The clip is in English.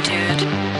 Joy,